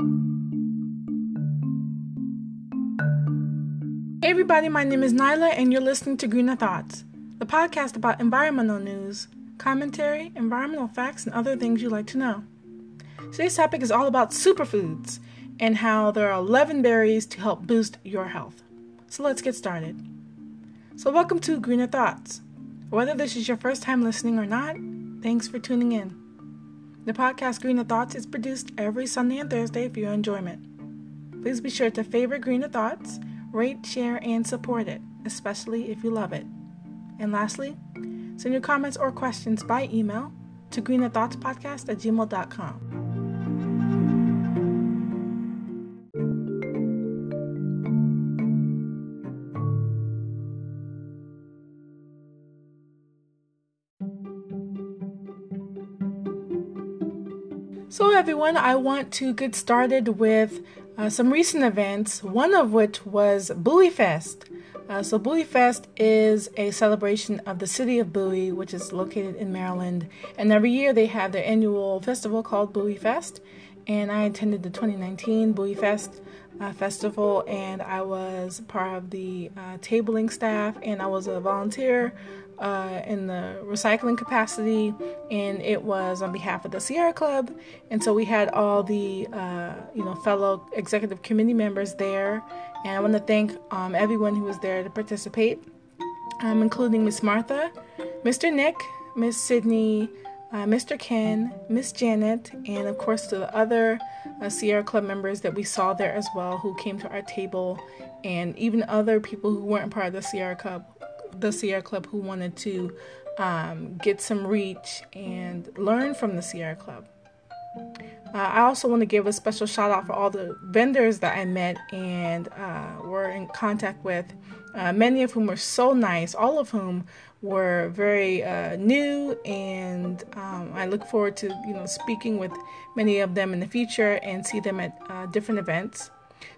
Hey everybody, my name is Nyla and you're listening to Greener Thoughts, the podcast about environmental news, commentary, environmental facts, and other things you like to know. Today's topic is all about superfoods and how there are 11 berries to help boost your health. So let's get started. So, welcome to Greener Thoughts. Whether this is your first time listening or not, thanks for tuning in. The podcast Greener Thoughts is produced every Sunday and Thursday for your enjoyment. Please be sure to favorite Greener Thoughts, rate, share, and support it, especially if you love it. And lastly, send your comments or questions by email to greenerthoughtspodcast at gmail.com. So, everyone, I want to get started with uh, some recent events, one of which was Bowie Fest. Uh, so, Bowie Fest is a celebration of the city of Bowie, which is located in Maryland. And every year they have their annual festival called Bowie Fest. And I attended the 2019 Bowie Fest uh, festival, and I was part of the uh, tabling staff, and I was a volunteer uh, in the recycling capacity, and it was on behalf of the Sierra Club. And so we had all the uh, you know fellow executive committee members there, and I want to thank um, everyone who was there to participate, um, including Miss Martha, Mr. Nick, Miss Sydney. Uh, Mr. Ken, Miss Janet, and of course the other uh, Sierra Club members that we saw there as well who came to our table, and even other people who weren't part of the Sierra Club the Sierra Club who wanted to um, get some reach and learn from the Sierra Club. Uh, I also want to give a special shout out for all the vendors that I met and uh, were in contact with, uh, many of whom were so nice, all of whom were very uh, new, and um, I look forward to you know speaking with many of them in the future and see them at uh, different events.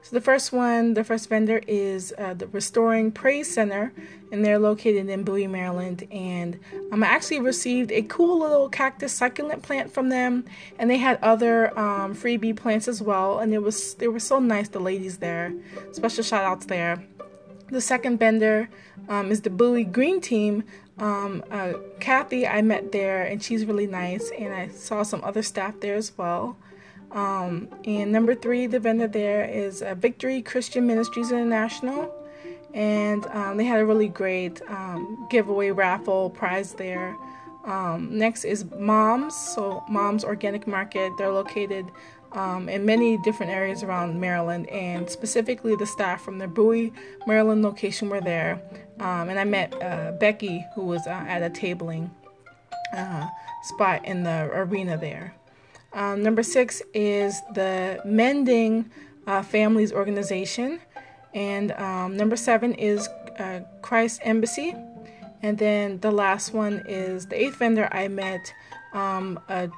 So the first one, the first vendor is uh, the Restoring Praise Center, and they're located in Bowie, Maryland. And um, I actually received a cool little cactus succulent plant from them, and they had other um, freebie plants as well. And it was they were so nice, the ladies there. Special shout outs there. The second vendor um, is the Bowie Green Team. Um, uh, Kathy, I met there, and she's really nice, and I saw some other staff there as well. Um, and number three, the vendor there is uh, Victory Christian Ministries International. And um, they had a really great um, giveaway raffle prize there. Um, next is Moms, so Moms Organic Market. They're located um, in many different areas around Maryland, and specifically the staff from the Bowie, Maryland location were there. Um, and I met uh, Becky, who was uh, at a tabling uh, spot in the arena there. Um, number six is the Mending uh, Families Organization. And um, number seven is uh, Christ Embassy. And then the last one is the eighth vendor I met, um, a,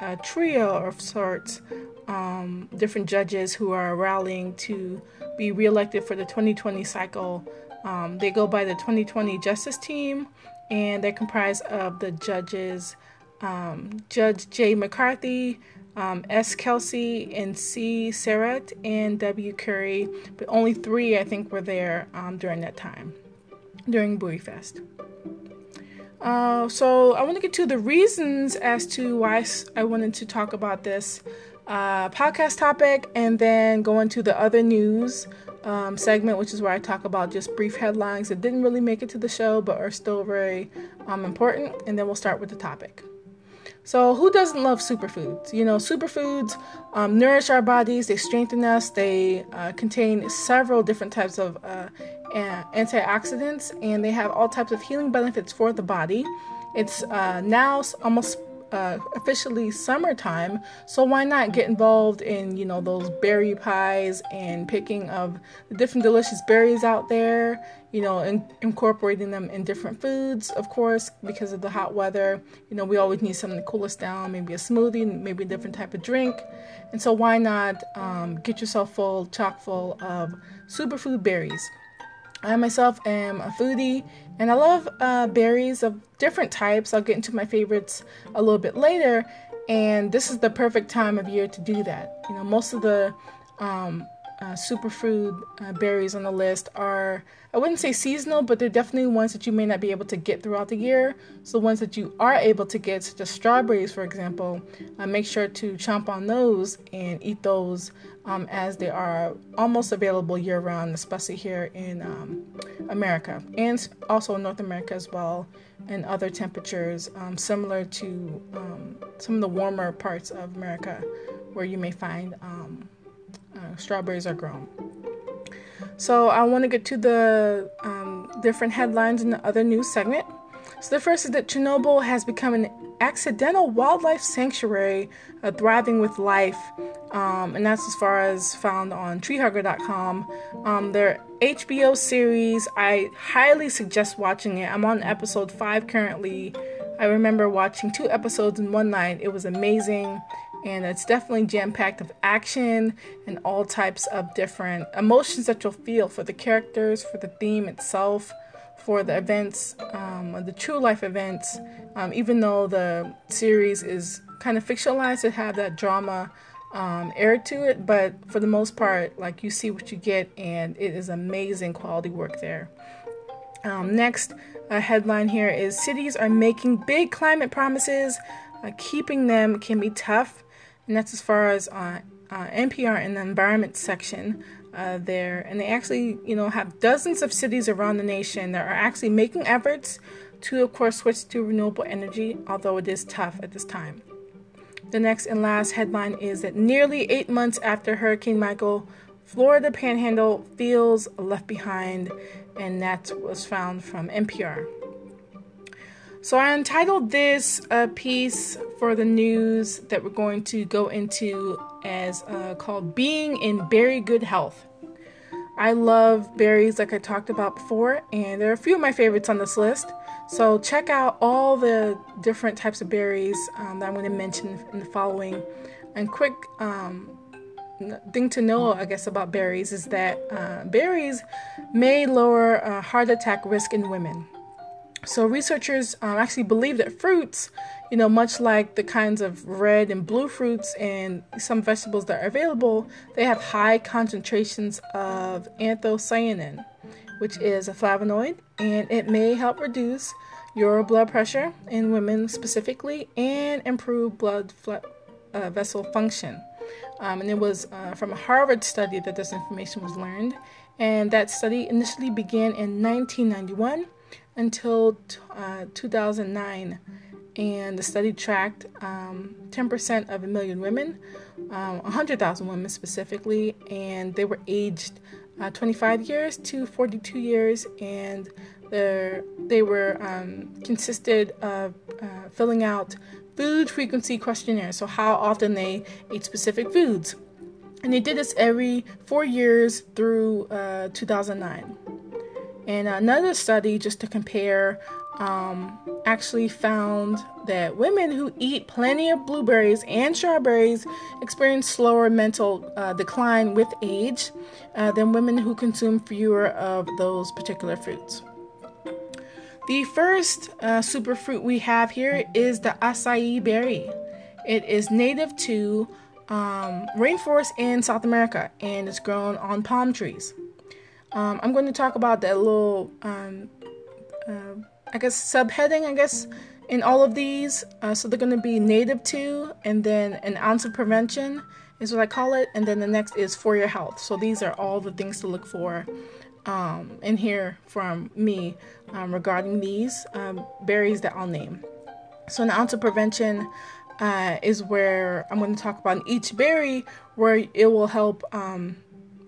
a, trio of sorts, um, different judges who are rallying to be reelected for the 2020 cycle. Um, they go by the 2020 Justice Team, and they're comprised of the judges um, Judge J. McCarthy, um, S. Kelsey, and C. Serrett, and W. Curry. But only three, I think, were there um, during that time, during Bowie Fest. Uh, so I want to get to the reasons as to why I wanted to talk about this uh, podcast topic and then go into the other news um, segment, which is where I talk about just brief headlines that didn't really make it to the show but are still very um, important. And then we'll start with the topic. So, who doesn't love superfoods? You know, superfoods um, nourish our bodies, they strengthen us, they uh, contain several different types of uh, antioxidants, and they have all types of healing benefits for the body. It's uh, now almost uh, officially summertime, so why not get involved in you know those berry pies and picking of the different delicious berries out there? You know, incorporating them in different foods, of course, because of the hot weather. You know, we always need something to cool us down, maybe a smoothie, maybe a different type of drink. And so, why not um, get yourself full, chock full of superfood berries? I myself am a foodie and I love uh, berries of different types. I'll get into my favorites a little bit later. and this is the perfect time of year to do that. You know, most of the um, uh, superfood uh, berries on the list are, I wouldn't say seasonal, but they're definitely ones that you may not be able to get throughout the year. So, ones that you are able to get, such as strawberries, for example, uh, make sure to chomp on those and eat those um, as they are almost available year round, especially here in um, America and also North America as well, and other temperatures um, similar to um, some of the warmer parts of America where you may find um, uh, strawberries are grown. So I want to get to the um, different headlines in the other news segment. So the first is that Chernobyl has become an accidental wildlife sanctuary, uh, thriving with life, um, and that's as far as found on treehugger.com. Um, their HBO series, I highly suggest watching it. I'm on episode five currently. I remember watching two episodes in one night. It was amazing and it's definitely jam packed of action and all types of different emotions that you'll feel for the characters, for the theme itself, for the events, um, the true life events. Um, even though the series is kind of fictionalized, to have that drama um, air to it, but for the most part, like you see what you get, and it is amazing quality work there. Um, next, a headline here is Cities are making big climate promises. Uh, keeping them can be tough and that's as far as uh, uh, NPR in the environment section uh, there. And they actually, you know, have dozens of cities around the nation that are actually making efforts to, of course, switch to renewable energy, although it is tough at this time. The next and last headline is that nearly eight months after Hurricane Michael, Florida Panhandle feels left behind, and that was found from NPR. So I entitled this uh, piece for the news that we're going to go into as uh, called Being in Berry Good Health. I love berries like I talked about before, and there are a few of my favorites on this list. So check out all the different types of berries um, that I'm going to mention in the following. And quick um, thing to know, I guess, about berries is that uh, berries may lower uh, heart attack risk in women. So researchers um, actually believe that fruits, you know, much like the kinds of red and blue fruits and some vegetables that are available, they have high concentrations of anthocyanin, which is a flavonoid, and it may help reduce your blood pressure in women specifically and improve blood uh, vessel function. Um, and it was uh, from a Harvard study that this information was learned, and that study initially began in 1991 until uh, 2009, and the study tracked um, 10% of a million women, um, 100,000 women specifically, and they were aged uh, 25 years to 42 years, and they were um, consisted of uh, filling out food frequency questionnaires, so how often they ate specific foods. And they did this every four years through uh, 2009. And another study, just to compare, um, actually found that women who eat plenty of blueberries and strawberries experience slower mental uh, decline with age uh, than women who consume fewer of those particular fruits. The first uh, superfruit we have here is the acai berry. It is native to um, rainforests in South America and it's grown on palm trees. Um, I'm going to talk about that little, um, uh, I guess, subheading, I guess, in all of these. Uh, so they're going to be native to, and then an ounce of prevention is what I call it, and then the next is for your health. So these are all the things to look for um, and hear from me um, regarding these um, berries that I'll name. So an ounce of prevention. Uh, is where I'm going to talk about each berry, where it will help um,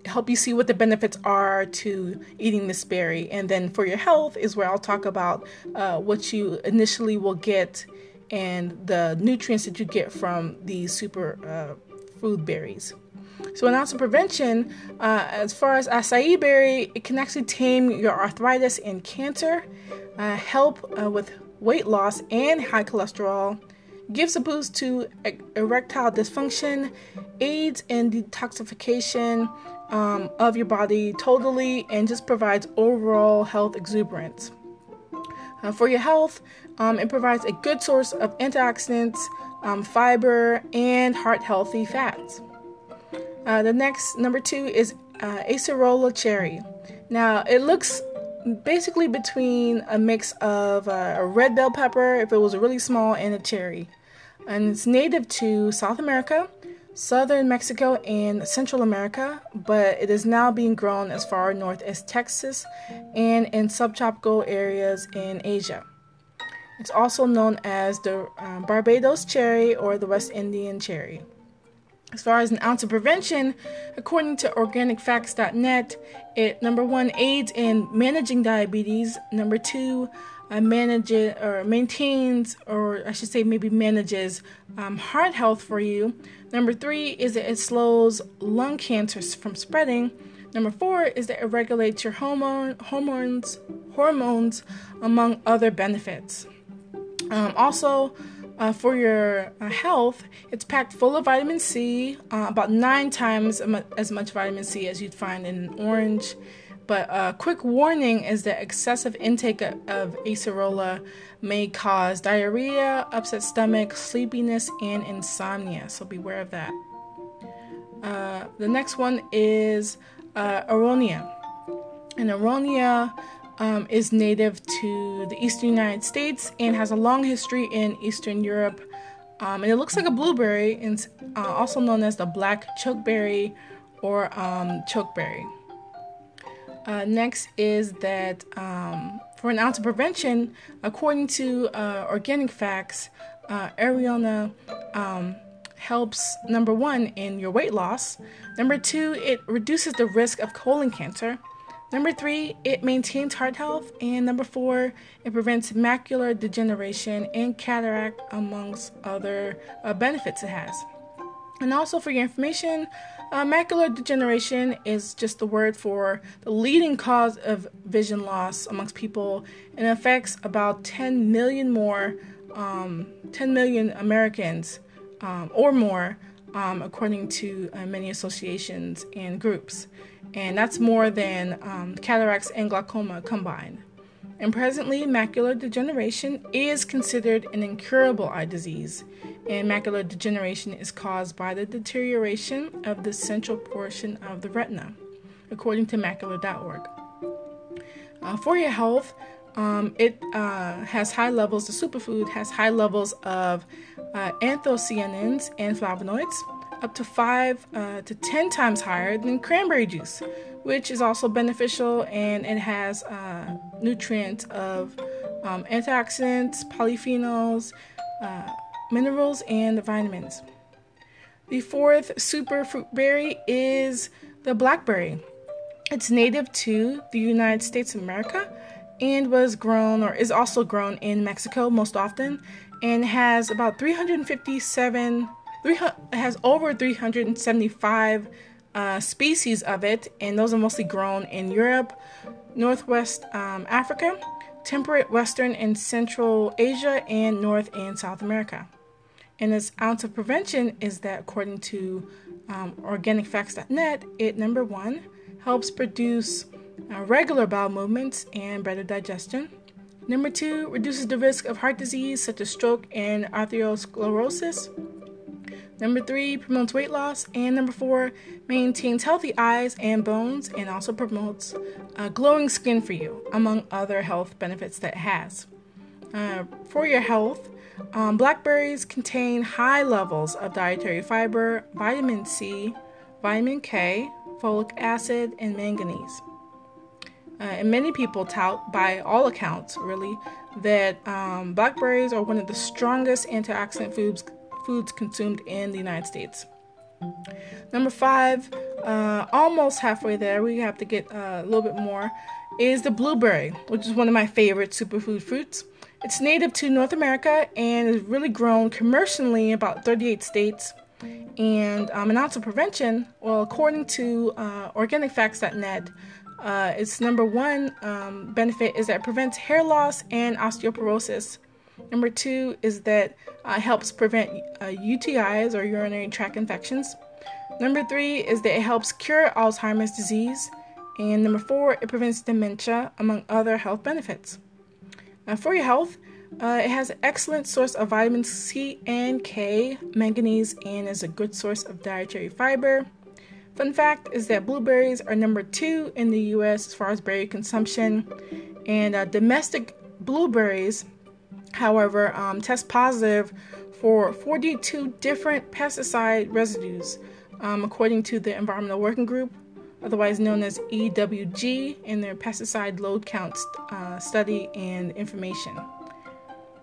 help you see what the benefits are to eating this berry. And then for your health is where I'll talk about uh, what you initially will get and the nutrients that you get from these super uh, food berries. So, in ounce of prevention, uh, as far as acai berry, it can actually tame your arthritis and cancer, uh, help uh, with weight loss and high cholesterol, gives a boost to erectile dysfunction, aids in detoxification, um, of your body totally and just provides overall health exuberance. Uh, for your health, um, it provides a good source of antioxidants, um, fiber, and heart healthy fats. Uh, the next, number two, is uh, acerola cherry. Now, it looks basically between a mix of uh, a red bell pepper, if it was really small, and a cherry. And it's native to South America, southern Mexico, and Central America, but it is now being grown as far north as Texas and in subtropical areas in Asia. It's also known as the um, Barbados cherry or the West Indian cherry. As far as an ounce of prevention, according to organicfacts.net, it number one aids in managing diabetes. Number two, uh, manages or maintains, or I should say, maybe manages um, heart health for you. Number three is that it slows lung cancer from spreading. Number four is that it regulates your hormone, hormones, hormones, among other benefits. Um, also, uh, for your uh, health, it's packed full of vitamin C, uh, about nine times as much vitamin C as you'd find in an orange. But a uh, quick warning is that excessive intake of, acerola may cause diarrhea, upset stomach, sleepiness, and insomnia. So beware of that. Uh, the next one is uh, aronia. And aronia um, is native to the eastern United States and has a long history in Eastern Europe. Um, and it looks like a blueberry, and uh, also known as the black chokeberry or um, chokeberry. Uh, next is that um, for an ounce of prevention, according to uh, Organic Facts, uh, aronia um, helps number one in your weight loss. Number two, it reduces the risk of colon cancer. Number three, it maintains heart health. And number four, it prevents macular degeneration and cataract, amongst other uh, benefits it has. And also, for your information, uh, macular degeneration is just the word for the leading cause of vision loss amongst people and affects about 10 million more, um, 10 million Americans um, or more, um, according to uh, many associations and groups and that's more than um, cataracts and glaucoma combined. And presently, macular degeneration is considered an incurable eye disease, and macular degeneration is caused by the deterioration of the central portion of the retina, according to macular.org. Uh, for your health, um, it uh, has high levels, the superfood has high levels of uh, anthocyanins and flavonoids, up to 5 uh, to 10 times higher than cranberry juice, which is also beneficial and it has uh, nutrients of um, antioxidants, polyphenols, uh, minerals, and vitamins. The fourth super fruit berry is the blackberry. It's native to the United States of America and was grown or is also grown in Mexico most often and has about 357 300, has over 375 uh, species of it, and those are mostly grown in Europe, Northwest um, Africa, temperate Western and Central Asia, and North and South America. And its ounce of prevention is that, according to um, organicfacts.net, it number one helps produce uh, regular bowel movements and better digestion. Number two, reduces the risk of heart disease such as stroke and arteriosclerosis. Number three, promotes weight loss. And number four, maintains healthy eyes and bones and also promotes uh, glowing skin for you, among other health benefits that it has. Uh, for your health, um, blackberries contain high levels of dietary fiber, vitamin C, vitamin K, folic acid, and manganese. Uh, and many people tout, by all accounts, really, that um, blackberries are one of the strongest antioxidant foods foods consumed in the United States. Number five, uh, almost halfway there, we have to get uh, a little bit more, is the blueberry, which is one of my favorite superfood fruits. It's native to North America and is really grown commercially in about 38 states. And um, an ounce of prevention, well, according to uh, organicfacts.net, uh, its number one um, benefit is that it prevents hair loss and osteoporosis. Number two is that uh, helps prevent uh, UTIs or urinary tract infections. Number three is that it helps cure Alzheimer's disease. And number four, it prevents dementia, among other health benefits. Uh, for your health, Uh, it has an excellent source of vitamin C and K, manganese, and is a good source of dietary fiber. Fun fact is that blueberries are number two in the US as far as berry consumption, and uh, domestic blueberries, however, um, test positive for 42 different pesticide residues, um, according to the Environmental Working Group, otherwise known as EWG, in their pesticide load count uh, study and information.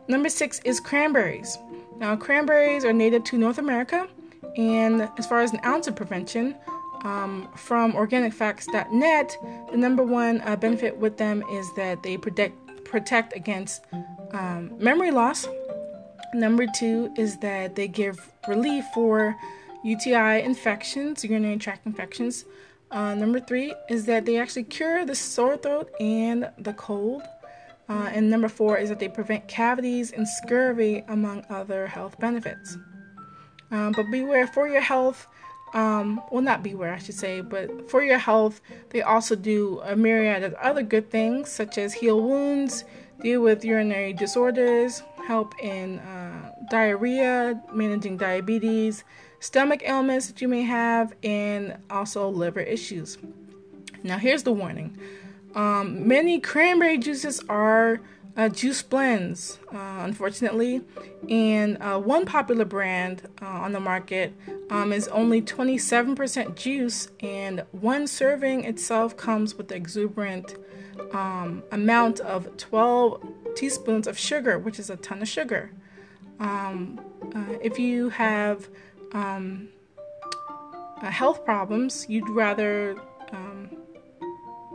Number six is cranberries. Now, cranberries are native to North America, and as far as an ounce of prevention, um, from organicfacts.net, the number one uh, benefit with them is that they protect protect against um, memory loss. Number two is that they give relief for UTI infections, urinary tract infections. Uh, number three is that they actually cure the sore throat and the cold. Uh, and number four is that they prevent cavities and scurvy, among other health benefits. Um, but beware for your health um, well, not beware, I should say, but for your health, they also do a myriad of other good things, such as heal wounds, deal with urinary disorders, help in uh, diarrhea, managing diabetes, stomach ailments that you may have, and also liver issues. Now, here's the warning um, many cranberry juices are uh, juice blends, uh, unfortunately. And uh, one popular brand uh, on the market um, is only 27% juice, and one serving itself comes with the exuberant um, amount of 12 teaspoons of sugar, which is a ton of sugar. Um, uh, if you have um, uh, health problems, you'd rather um,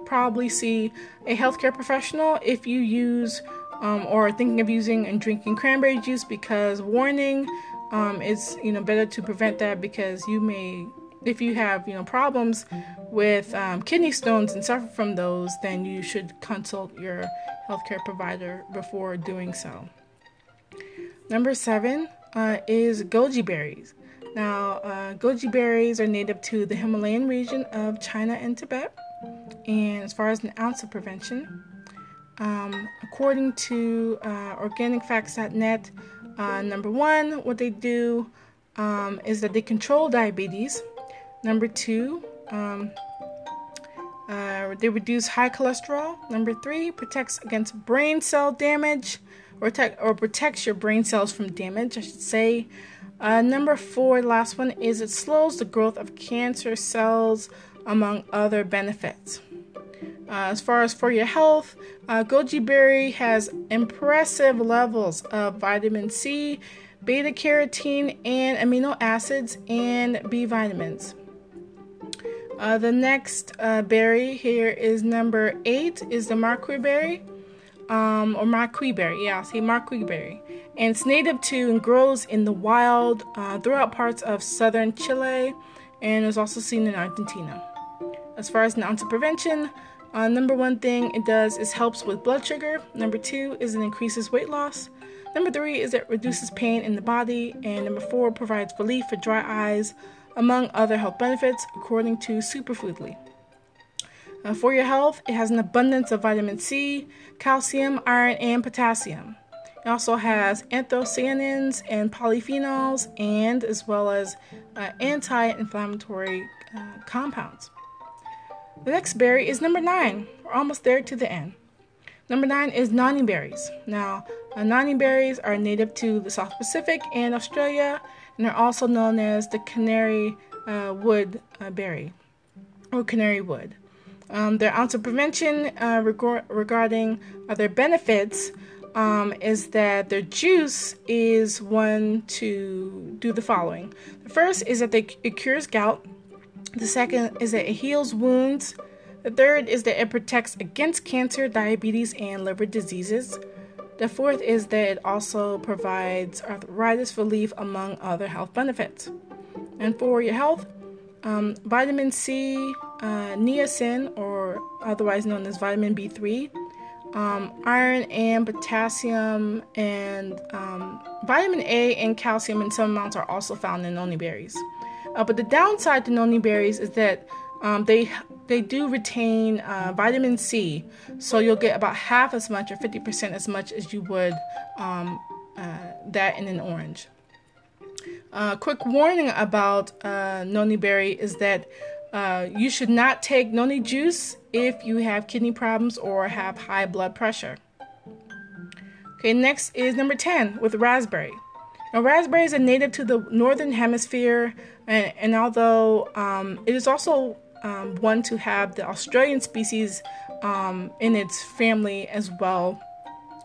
probably see a healthcare professional if you use um, or thinking of using and drinking cranberry juice because warning um, it's you know better to prevent that because you may if you have you know problems with um, kidney stones and suffer from those then you should consult your healthcare provider before doing so. Number seven uh, is goji berries now uh, goji berries are native to the himalayan region of china and tibet and as far as an ounce of prevention, um, according to uh, organicfacts.net, uh, number one, what they do um, is that they control diabetes. Number two, um, uh, they reduce high cholesterol. Number three, protects against brain cell damage or, te- or protects your brain cells from damage, I should say. Uh, number four, last one, is it slows the growth of cancer cells, among other benefits. Uh, as far as for your health, uh, goji berry has impressive levels of vitamin C, beta carotene, and amino acids and B vitamins. Uh, the next uh, berry here is number eight is the maqui berry, um, or maqui berry. Yeah, I'll say maqui berry, and it's native to and grows in the wild uh, throughout parts of southern Chile, and is also seen in Argentina. As far as an ounce of prevention, uh, number one thing it does is helps with blood sugar. Number two is it increases weight loss. Number three is it reduces pain in the body. And number four provides relief for dry eyes, among other health benefits, according to Superfoodly. For your health, it has an abundance of vitamin C, calcium, iron, and potassium. It also has anthocyanins and polyphenols, and as well as uh, anti inflammatory uh, compounds. The next berry is number nine. We're almost there to the end. Number nine is noni berries. Now, uh, noni berries are native to the South Pacific and Australia, and are also known as the canary uh, wood uh, berry or canary wood. Um, their ounce of prevention uh, reg- regarding their benefits um, is that their juice is one to do the following. The first is that they, it cures gout. The second is that it heals wounds. The third is that it protects against cancer, diabetes, and liver diseases. The fourth is that it also provides arthritis relief, among other health benefits. And for your health, um, vitamin C, uh, niacin, or otherwise known as vitamin B3, um, iron and potassium, and um, vitamin A and calcium in some amounts are also found in noni berries. Uh, but the downside to noni berries is that um, they they do retain uh, vitamin C, so you'll get about half as much or 50% as much as you would um, uh, that in an orange. Uh, quick warning about uh, noni berry is that uh, you should not take noni juice if you have kidney problems or have high blood pressure. Okay, next is number 10 with raspberry. Now, raspberries are native to the northern hemisphere, and, and although um, it is also um, one to have the Australian species um, in its family as well.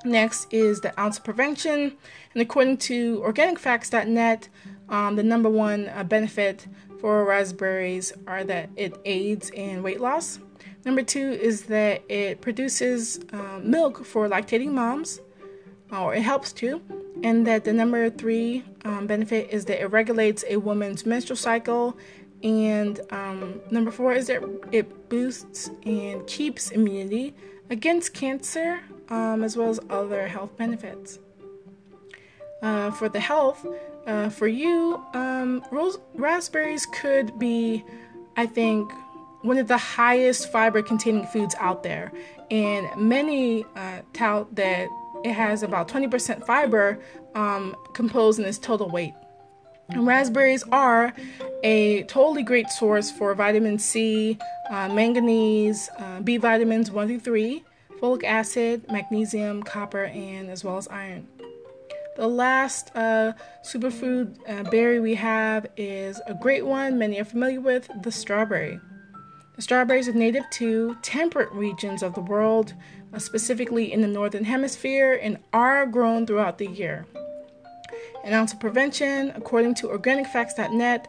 Next is the ounce of prevention, and according to organicfacts.net, um, the number one uh, benefit for raspberries are that it aids in weight loss. Number two is that it produces uh, milk for lactating moms, or it helps to. And that the number three um, benefit is that it regulates a woman's menstrual cycle. And um, number four is that it boosts and keeps immunity against cancer, um, as well as other health benefits. Uh, for the health, uh, for you, um, rose- raspberries could be, I think, one of the highest fiber containing foods out there. And many uh, tout that it has about 20% fiber um, composed in its total weight. And raspberries are a totally great source for vitamin C, uh, manganese, uh, B vitamins 1 through 3, folic acid, magnesium, copper, and as well as iron. The last uh, superfood uh, berry we have is a great one many are familiar with the strawberry. The strawberries are native to temperate regions of the world, uh, specifically in the northern hemisphere, and are grown throughout the year. An ounce of prevention, according to organicfacts.net,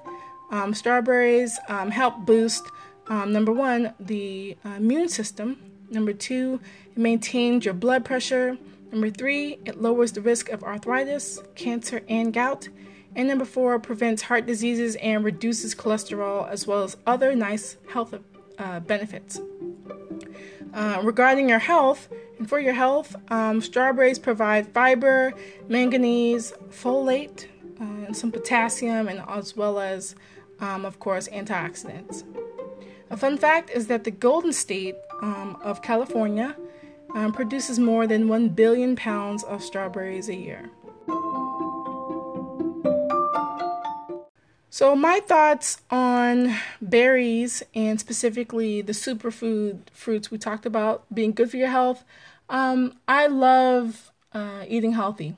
um, strawberries um, help boost um, number one, the uh, immune system. Number two, it maintains your blood pressure. Number three, it lowers the risk of arthritis, cancer, and gout. And number four, prevents heart diseases and reduces cholesterol, as well as other nice health uh, benefits. Uh, regarding your health, and for your health, um, strawberries provide fiber, manganese, folate, uh, and some potassium, and as well as, um, of course, antioxidants. A fun fact is that the Golden State um, of California um, produces more than 1 billion pounds of strawberries a year. So, my thoughts on berries and specifically the superfood fruits we talked about being good for your health. Um, I love uh, eating healthy,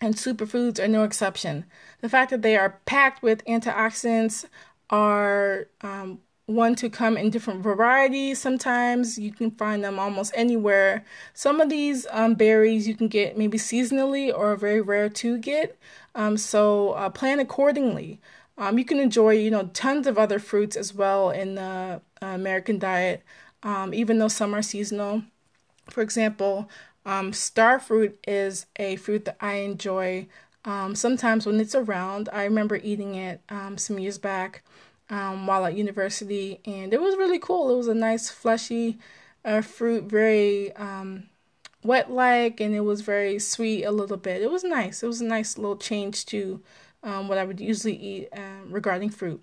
and superfoods are no exception. The fact that they are packed with antioxidants are um, one to come in different varieties. Sometimes you can find them almost anywhere. Some of these um, berries you can get maybe seasonally or very rare to get. Um, so uh, plan accordingly. Um, you can enjoy, you know, tons of other fruits as well in the uh, American diet, um, even though some are seasonal. For example, um, star fruit is a fruit that I enjoy. Um, sometimes when it's around, I remember eating it some years back um, while at university, and it was really cool. It was a nice, fleshy uh, fruit, very wet like, and it was very sweet a little bit. It was nice. It was a nice little change to um, what I would usually eat uh, regarding fruit.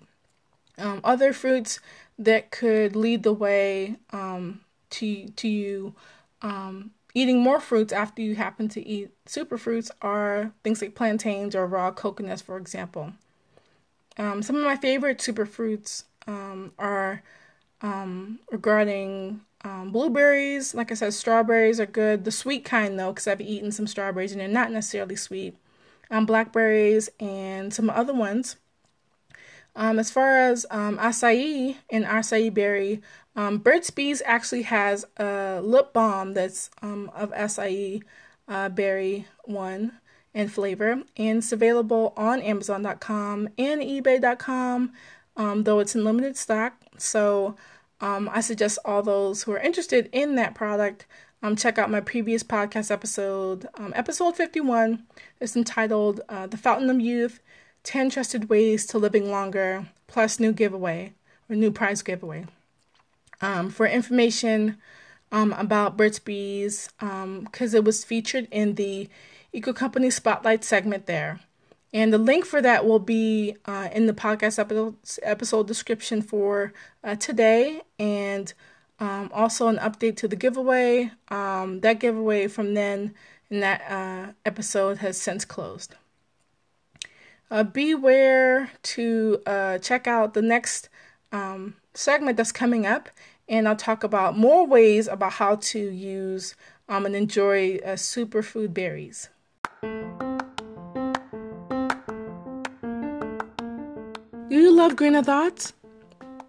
Um, other fruits that could lead the way um, to to you um, eating more fruits after you happen to eat superfruits are things like plantains or raw coconuts, for example. Um, some of my favorite superfruits um, are regarding blueberries. Like I said, strawberries are good. The sweet kind, though, because I've eaten some strawberries and they're not necessarily sweet um, blackberries, and some other ones. Um, as far as um, acai and acai berry, um, Burt's Bees actually has a lip balm that's um, of acai uh, berry one and flavor, and it's available on Amazon.com and eBay.com, um, though it's in limited stock. So um, I suggest all those who are interested in that product um, check out my previous podcast episode, um, episode 51. It's entitled uh, The Fountain of Youth 10 Trusted Ways to Living Longer, plus new giveaway or new prize giveaway. Um, for information um, about Burt's Bees, because it was featured in the Eco Company Spotlight segment there. And the link for that will be uh, in the podcast episode, description for uh, today, and um, also an update to the giveaway. Um, that giveaway from then in that uh, episode has since closed. Uh, beware to uh, check out the next um, segment that's coming up, and I'll talk about more ways about how to use um, and enjoy uh, superfood berries. Do you love Greener Thoughts?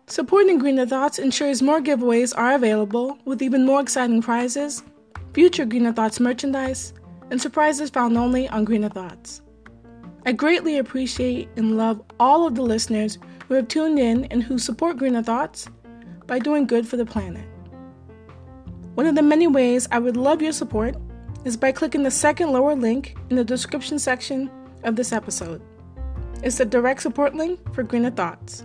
Supporting Greener Thoughts ensures more giveaways are available with even more exciting prizes, future Greener Thoughts merchandise, and surprises found only on Greener Thoughts. I greatly appreciate and love all of the listeners who have tuned in and who support Greener Thoughts by doing good for the planet. One of the many ways I would love your support is by clicking the second lower link in the description section of this episode. It's the direct support link for Greener Thoughts.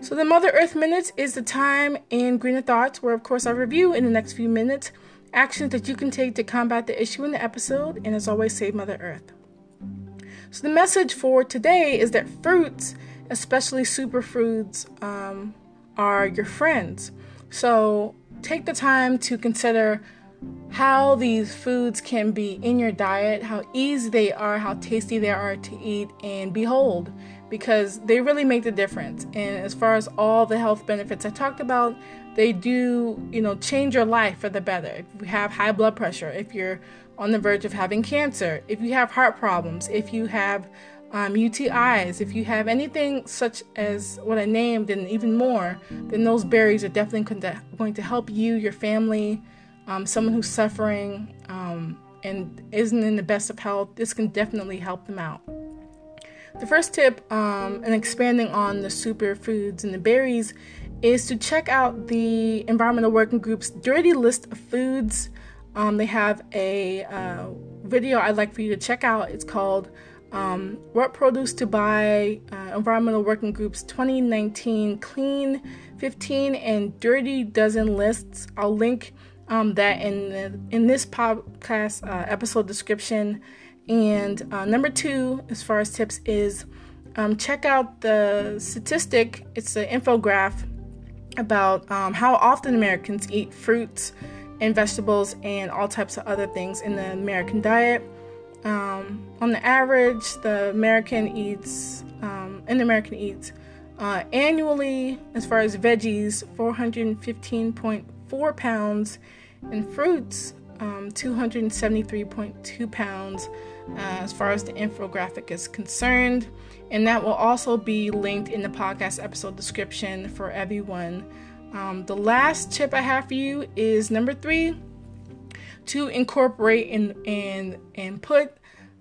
So, the Mother Earth Minutes is the time in Greener Thoughts where, of course, I review in the next few minutes actions that you can take to combat the issue in the episode, and as always, save Mother Earth. So, the message for today is that fruits, especially superfoods, um, are your friends. So, take the time to consider how these foods can be in your diet, how easy they are, how tasty they are to eat, and behold, because they really make the difference. And as far as all the health benefits I talked about, they do, you know, change your life for the better. If you have high blood pressure, if you're on the verge of having cancer, if you have heart problems, if you have um, UTIs, if you have anything such as what I named and even more, then those berries are definitely going to help you, your family, um, someone who's suffering um, and isn't in the best of health. This can definitely help them out. The first tip, um, and expanding on the superfoods and the berries, is to check out the Environmental Working Group's dirty list of foods. Um, they have a uh, video I'd like for you to check out. It's called um, what produce to buy uh, environmental working groups 2019 clean 15 and dirty dozen lists. I'll link um, that in the, in this podcast uh, episode description. And uh, number two as far as tips is um, check out the statistic. It's an infographic about um, how often americans eat fruits and vegetables and all types of other things in the american diet um, on the average, the American eats, um, an American eats uh, annually, as far as veggies, 415.4 pounds, and fruits, um, 273.2 pounds, uh, as far as the infographic is concerned. And that will also be linked in the podcast episode description for everyone. Um, the last tip I have for you is number three to incorporate and and and put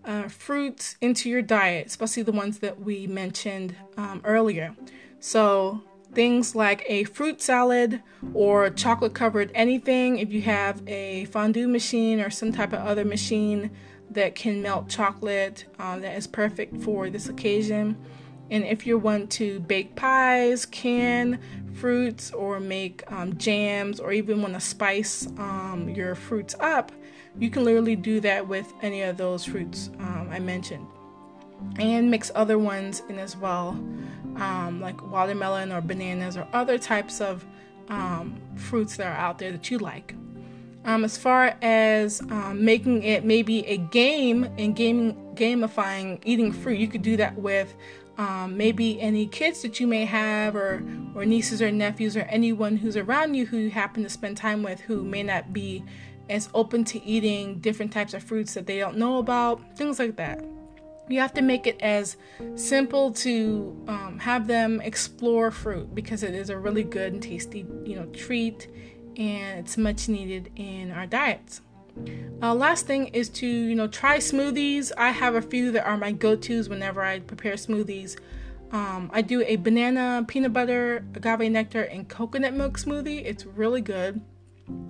uh, fruits into your diet, especially the ones that we mentioned um, earlier. So things like a fruit salad or chocolate covered anything. If you have a fondue machine or some type of other machine that can melt chocolate, uh, that is perfect for this occasion. And if you want to bake pies, can fruits, or make um, jams, or even want to spice um, your fruits up, you can literally do that with any of those fruits um, I mentioned. And mix other ones in as well, um, like watermelon or bananas or other types of um, fruits that are out there that you like. Um, as far as making it maybe a game and gaming, gamifying eating fruit, you could do that with um, maybe any kids that you may have, or or nieces or nephews, or anyone who's around you who you happen to spend time with who may not be as open to eating different types of fruits that they don't know about, things like that. You have to make it as simple to um, have them explore fruit because it is a really good and tasty, you know, treat and it's much needed in our diets. Uh, last thing is to you know try smoothies. I have a few that are my go-to's whenever I prepare smoothies. Um, I do a banana, peanut butter, agave nectar, and coconut milk smoothie. It's really good.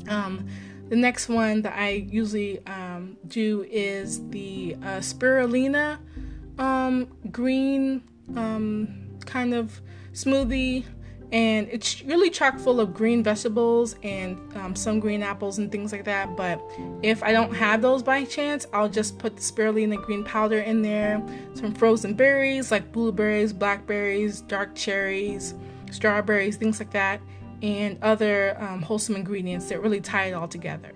Um, the next one that I usually um, do is the uh, spirulina um, green um, kind of smoothie and it's really chock full of green vegetables and um, some green apples and things like that. But if I don't have those by chance, I'll just put the spirulina green powder in there, some frozen berries like blueberries, blackberries, dark cherries, strawberries, things like that, and other um, wholesome ingredients that really tie it all together.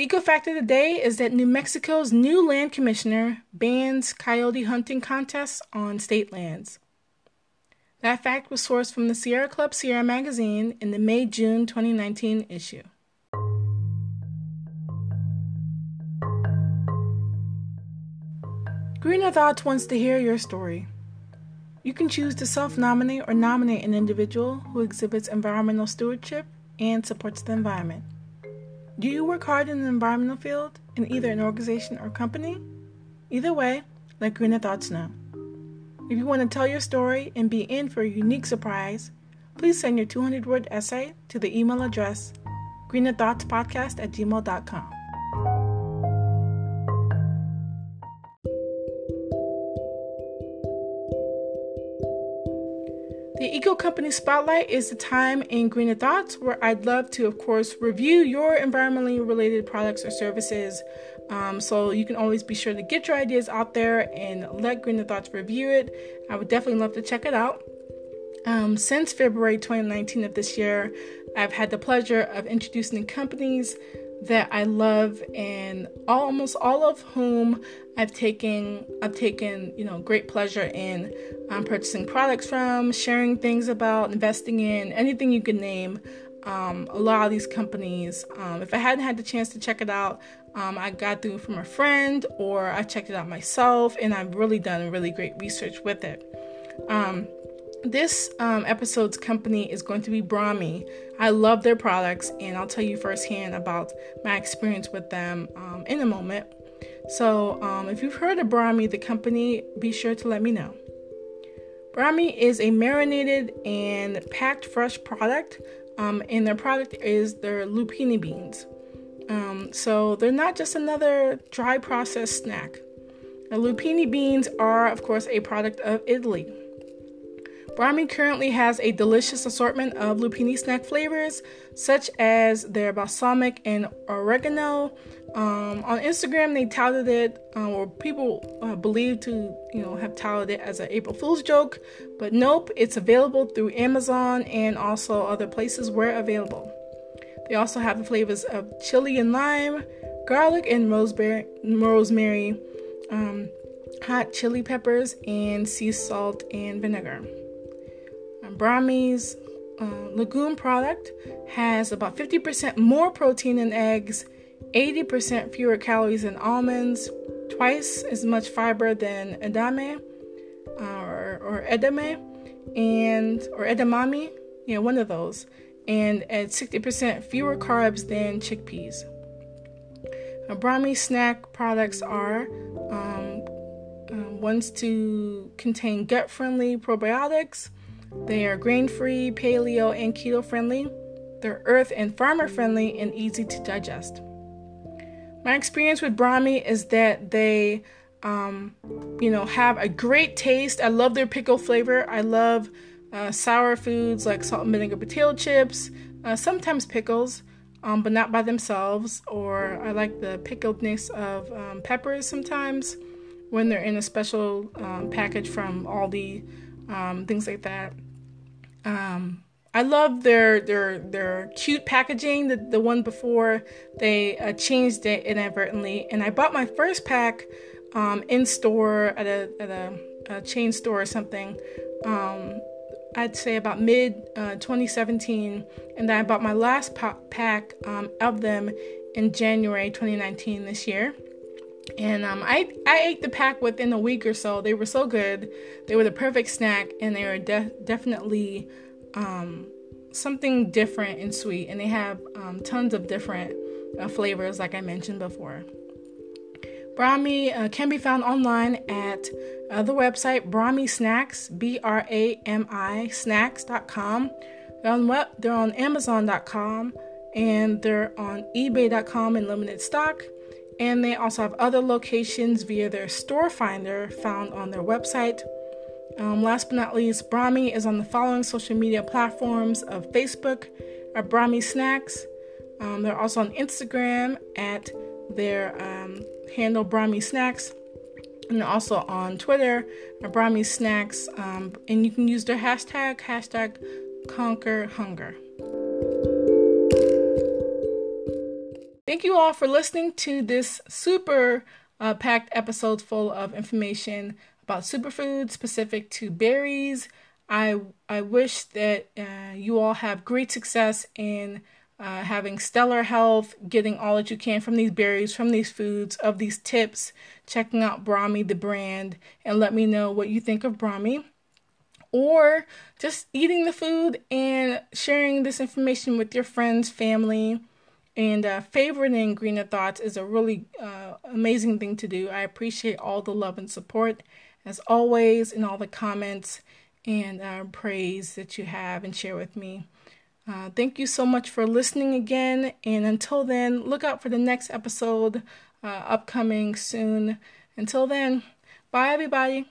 Eco fact of the day is that New Mexico's new land commissioner bans coyote hunting contests on state lands. That fact was sourced from the Sierra Club Sierra magazine in the May June 2019 issue. Greener Thoughts wants to hear your story. You can choose to self nominate or nominate an individual who exhibits environmental stewardship and supports the environment. Do you work hard in the environmental field in either an organization or company? Either way, let Greener Thoughts know. If you want to tell your story and be in for a unique surprise, please send your 200 word essay to the email address greenerthoughtspodcast at gmail.com. Eco Company Spotlight is the time in Greener Thoughts where I'd love to, of course, review your environmentally related products or services. Um, so you can always be sure to get your ideas out there and let Greener Thoughts review it. I would definitely love to check it out. Um, since February 2019 of this year, I've had the pleasure of introducing companies that I love and almost all of whom I've taken I've taken you know great pleasure in um, purchasing products from, sharing things about, investing in anything you can name. Um, a lot of these companies, um, if I hadn't had the chance to check it out, um, I got through from a friend or I checked it out myself, and I've really done really great research with it. This um, episode's company is going to be Brami. I love their products, and I'll tell you firsthand about my experience with them um, in a moment. So, um, if you've heard of Brami, the company, be sure to let me know. Brami is a marinated and packed fresh product, um, and their product is their lupini beans. Um, so, they're not just another dry processed snack. The lupini beans are, of course, a product of Italy. Brami currently has a delicious assortment of lupini snack flavors, such as their balsamic and oregano. Um, on Instagram, they touted it, uh, or people uh, believe to, you know, have touted it as an April Fool's joke, but nope, it's available through Amazon and also other places where available. They also have the flavors of chili and lime, garlic and rosemary, rosemary um, hot chili peppers, and sea salt and vinegar. Brami's uh, legume product has about 50% more protein than eggs, 80% fewer calories than almonds, twice as much fiber than edamame uh, or, or edamame, and or edamame, yeah, one of those, and at 60% fewer carbs than chickpeas. Now, Brami snack products are um, uh, ones to contain gut-friendly probiotics they are grain free, paleo, and keto friendly. They're earth and farmer friendly and easy to digest. My experience with Brami is that they, um, you know, have a great taste. I love their pickle flavor. I love uh, sour foods like salt and vinegar potato chips, uh, sometimes pickles, um, but not by themselves. Or I like the pickledness of um, peppers sometimes when they're in a special um, package from Aldi um, things like that. Um, I love their their their cute packaging. The the one before they uh, changed it inadvertently, and I bought my first pack um, in store at a at a, a, chain store or something. Um, I'd say about mid uh, 2017, and then I bought my last pack um, of them in January 2019 this year. And um, I I ate the pack within a week or so. They were so good. They were the perfect snack, and they were de- definitely um, something different and sweet. And they have um, tons of different uh, flavors, like I mentioned before. Brami uh, can be found online at uh, the website Brami Snacks, B R A M I Snacks.com. They're on web, they're on Amazon.com and they're on eBay.com in limited stock. And they also have other locations via their store finder found on their website. Um, last but not least, Brami is on the following social media platforms of Facebook at Brami Snacks. Um, they're also on Instagram at their um, handle Brami Snacks and also on Twitter, Brami Snacks, um, and you can use their hashtag, hashtag Conquer Hunger. Thank you all for listening to this super uh, packed episode full of information about superfoods specific to berries. I I wish that uh, you all have great success in uh, having stellar health, getting all that you can from these berries, from these foods, of these tips, checking out Brami, the brand, and let me know what you think of Brami. Or just eating the food and sharing this information with your friends, family, and uh, favoriting Greener Thoughts is a really uh, amazing thing to do. I appreciate all the love and support, as always, in all the comments and uh, praise that you have and share with me. Uh, thank you so much for listening again. And until then, look out for the next episode uh, upcoming soon. Until then, bye, everybody.